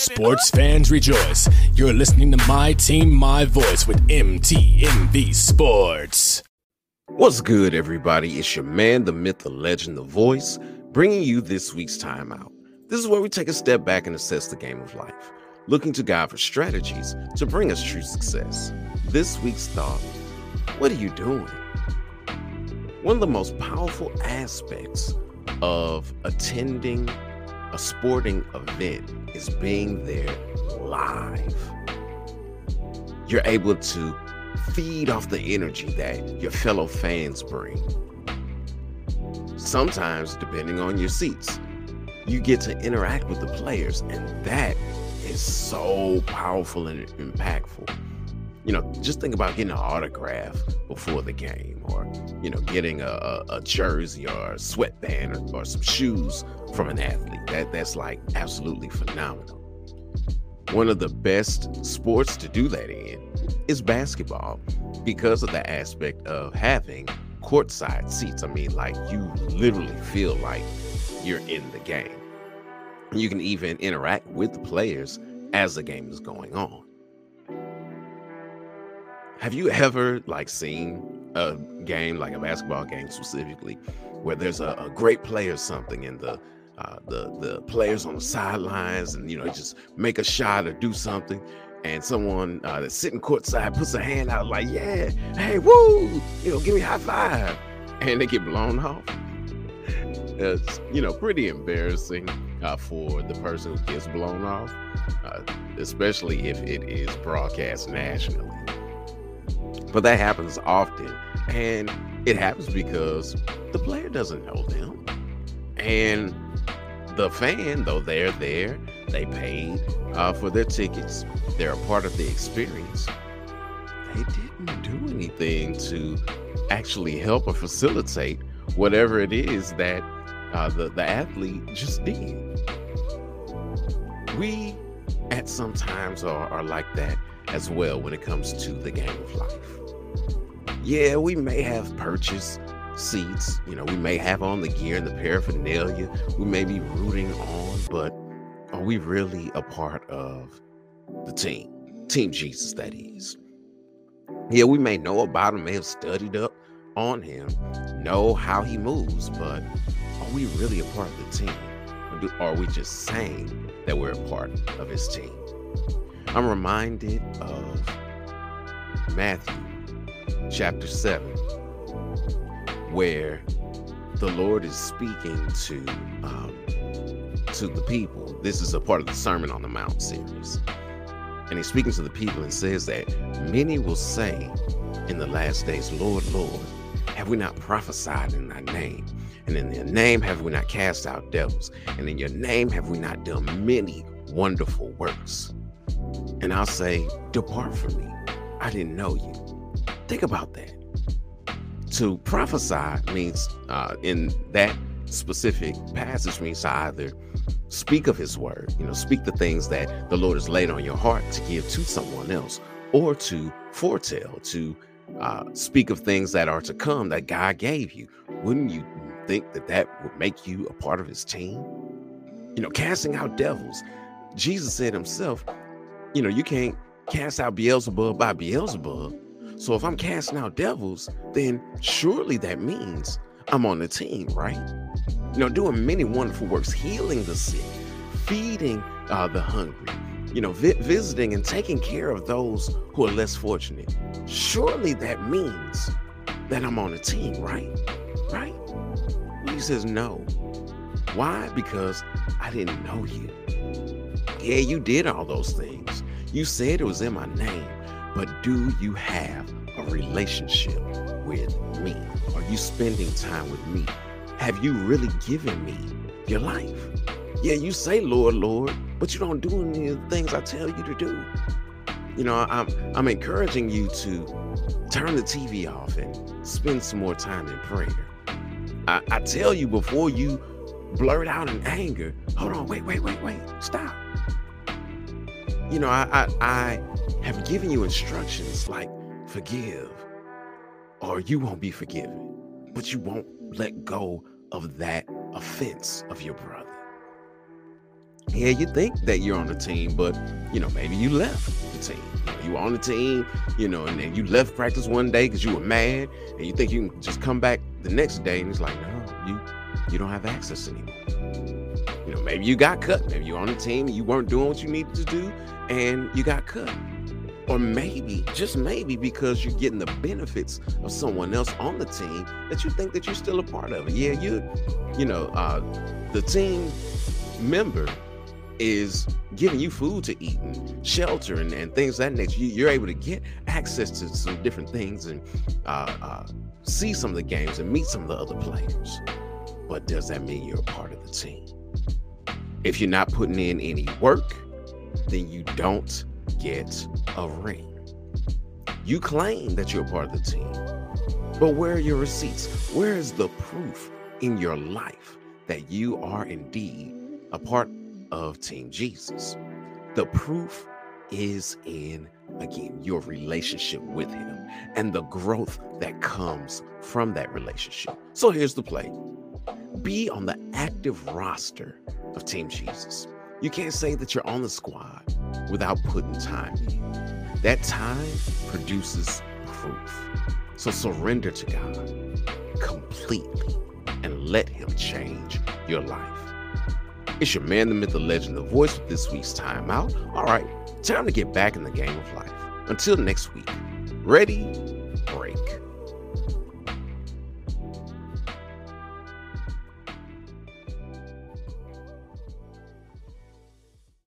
Sports fans rejoice. You're listening to My Team, My Voice with MTMV Sports. What's good, everybody? It's your man, the myth, the legend, the voice, bringing you this week's timeout. This is where we take a step back and assess the game of life, looking to God for strategies to bring us true success. This week's thought What are you doing? One of the most powerful aspects of attending a sporting event is being there live. You're able to feed off the energy that your fellow fans bring. Sometimes, depending on your seats, you get to interact with the players, and that is so powerful and impactful you know, just think about getting an autograph before the game or, you know, getting a, a jersey or a sweatband or, or some shoes from an athlete. That that's like absolutely phenomenal. One of the best sports to do that in is basketball because of the aspect of having courtside seats. I mean, like you literally feel like you're in the game. You can even interact with the players as the game is going on. Have you ever like seen a game like a basketball game specifically where there's a, a great play or something and the uh, the the players on the sidelines and you know just make a shot or do something and someone uh, that's sitting courtside puts a hand out like yeah hey woo you know give me a high five. And they get blown off. It's you know pretty embarrassing uh, for the person who gets blown off uh, especially if it is broadcast nationally but that happens often. And it happens because the player doesn't know them. And the fan, though they're there, they paid uh, for their tickets, they're a part of the experience. They didn't do anything to actually help or facilitate whatever it is that uh, the, the athlete just did. We at some times are, are like that as well when it comes to the game of life yeah, we may have purchased seats. You know, we may have on the gear and the paraphernalia. We may be rooting on, but are we really a part of the team? Team Jesus, that is. Yeah, we may know about him, may have studied up on him, know how he moves, but are we really a part of the team? Or are we just saying that we're a part of his team? I'm reminded of Matthew chapter 7, where the Lord is speaking to um, to the people. This is a part of the Sermon on the Mount series. And he's speaking to the people and says that many will say in the last days, Lord, Lord, have we not prophesied in thy name? And in your name have we not cast out devils? And in your name have we not done many wonderful works? And I'll say, Depart from me. I didn't know you. Think about that. To prophesy means, uh, in that specific passage, means to either speak of his word, you know, speak the things that the Lord has laid on your heart to give to someone else, or to foretell, to uh, speak of things that are to come that God gave you. Wouldn't you think that that would make you a part of his team? You know, casting out devils. Jesus said himself, you know, you can't cast out Beelzebub by Beelzebub. So if I'm casting out devils, then surely that means I'm on the team, right? You know, doing many wonderful works, healing the sick, feeding uh, the hungry, you know, vi- visiting and taking care of those who are less fortunate. Surely that means that I'm on the team, right? Right? He says no. Why? Because I didn't know you. Yeah, you did all those things. You said it was in my name. But do you have a relationship with me? Are you spending time with me? Have you really given me your life? Yeah, you say, Lord, Lord, but you don't do any of the things I tell you to do. You know, I'm I'm encouraging you to turn the TV off and spend some more time in prayer. I, I tell you before you blurt out in anger, hold on, wait, wait, wait, wait, stop. You know, I I, I have given you instructions like forgive, or you won't be forgiven, but you won't let go of that offense of your brother. yeah, you think that you're on the team, but you know, maybe you left the team. You were on the team, you know, and then you left practice one day because you were mad, and you think you can just come back the next day, and it's like, no, you you don't have access anymore. You know, maybe you got cut. Maybe you're on the team and you weren't doing what you needed to do, and you got cut. Or maybe, just maybe, because you're getting the benefits of someone else on the team that you think that you're still a part of. Yeah, you, you know, uh, the team member is giving you food to eat and shelter and, and things that nature. You, are able to get access to some different things and uh, uh, see some of the games and meet some of the other players. But does that mean you're a part of the team? If you're not putting in any work, then you don't get a ring. You claim that you're a part of the team, but where are your receipts? Where is the proof in your life that you are indeed a part of Team Jesus. The proof is in, again, your relationship with Him and the growth that comes from that relationship. So here's the play be on the active roster of Team Jesus. You can't say that you're on the squad without putting time in. That time produces proof. So surrender to God completely and let Him change your life. It's your man, the myth, the legend, the voice of this week's timeout. All right, time to get back in the game of life. Until next week, ready, break.